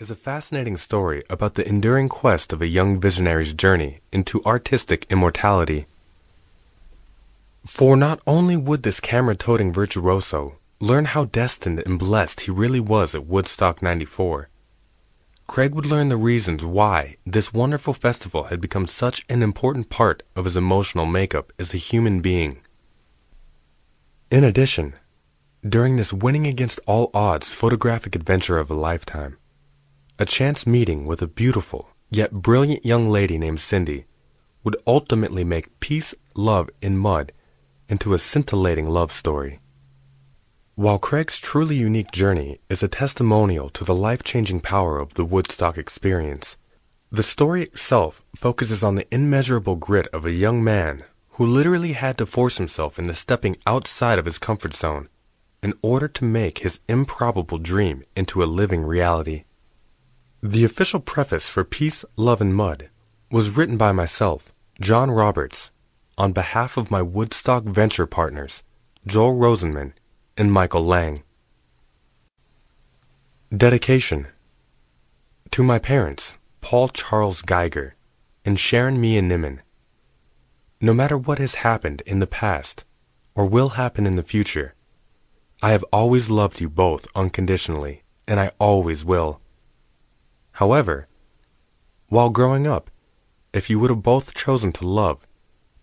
is a fascinating story about the enduring quest of a young visionary's journey into artistic immortality. For not only would this camera toting virtuoso learn how destined and blessed he really was at Woodstock 94, Kraig would learn the reasons why this wonderful festival had become such an important part of his emotional makeup as a human being. In addition, during this winning against all odds photographic adventure of a lifetime, a chance meeting with a beautiful yet brilliant young lady named Cindy would ultimately make peace, love, and mud into a scintillating love story. While Kraig's truly unique journey is a testimonial to the life changing power of the Woodstock experience, the story itself focuses on the immeasurable grit of a young man who literally had to force himself into stepping outside of his comfort zone in order to make his improbable dream into a living reality. The official preface for Peace, Love, and Mud was written by myself, John Roberts, on behalf of my Woodstock venture partners, Joel Rosenman and Michael Lang. Dedication To my parents, Paul Charles Geiger and Sharon Mia Niman. No matter what has happened in the past or will happen in the future, I have always loved you both unconditionally, and I always will. However, while growing up, if you would have both chosen to love,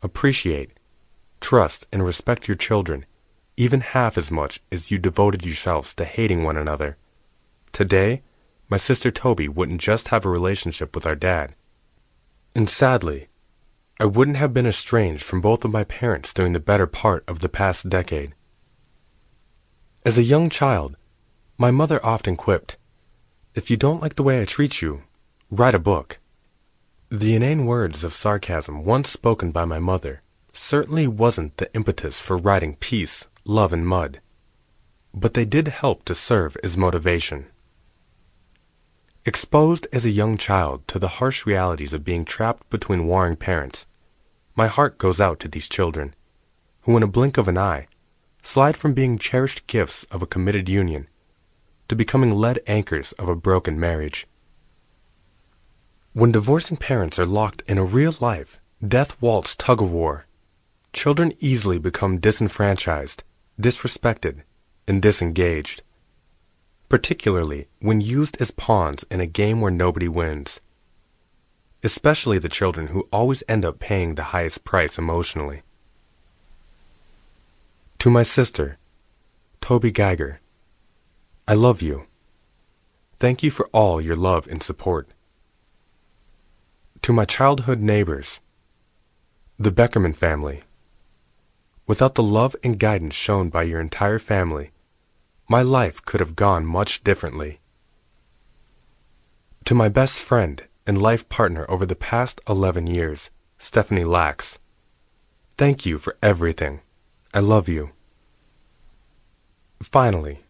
appreciate, trust, and respect your children even half as much as you devoted yourselves to hating one another, today my sister Toby wouldn't just have a relationship with our dad. And sadly, I wouldn't have been estranged from both of my parents during the better part of the past decade. As a young child, my mother often quipped, if you don't like the way I treat you, write a book. The inane words of sarcasm once spoken by my mother certainly wasn't the impetus for writing peace, love, and mud, but they did help to serve as motivation. Exposed as a young child to the harsh realities of being trapped between warring parents, my heart goes out to these children, who in a blink of an eye slide from being cherished gifts of a committed union to becoming lead anchors of a broken marriage. When divorcing parents are locked in a real life, death waltz tug of war, children easily become disenfranchised, disrespected, and disengaged, particularly when used as pawns in a game where nobody wins, especially the children who always end up paying the highest price emotionally. To my sister, Toby Geiger, I love you. Thank you for all your love and support. To my childhood neighbors, the Beckerman family, without the love and guidance shown by your entire family, my life could have gone much differently. To my best friend and life partner over the past 11 years, Stephanie Lax, thank you for everything. I love you. Finally,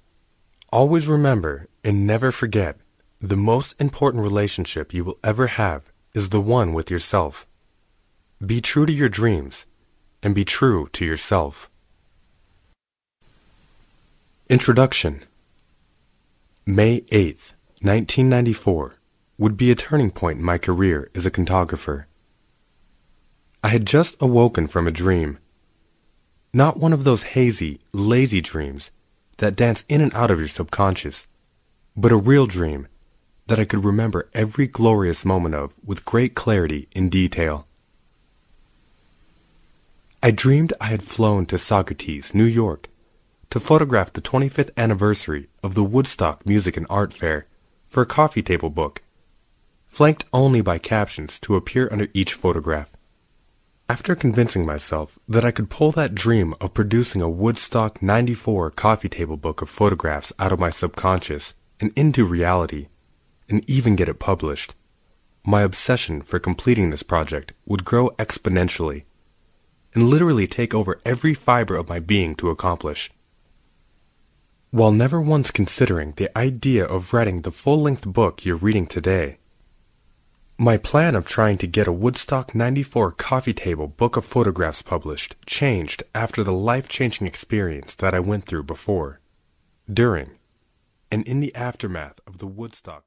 Always remember and never forget the most important relationship you will ever have is the one with yourself. Be true to your dreams and be true to yourself. Introduction May 8th, 1994 would be a turning point in my career as a cartographer. I had just awoken from a dream. Not one of those hazy, lazy dreams that dance in and out of your subconscious, but a real dream that I could remember every glorious moment of with great clarity in detail. I dreamed I had flown to Saugerties, New York, to photograph the 25th anniversary of the Woodstock Music and Art Fair for a coffee table book, flanked only by captions to appear under each photograph. After convincing myself that I could pull that dream of producing a Woodstock 94 coffee table book of photographs out of my subconscious and into reality, and even get it published, my obsession for completing this project would grow exponentially and literally take over every fiber of my being to accomplish. While never once considering the idea of writing the full length book you're reading today, my plan of trying to get a Woodstock 94 coffee table book of photographs published changed after the life changing experience that I went through before, during, and in the aftermath of the Woodstock.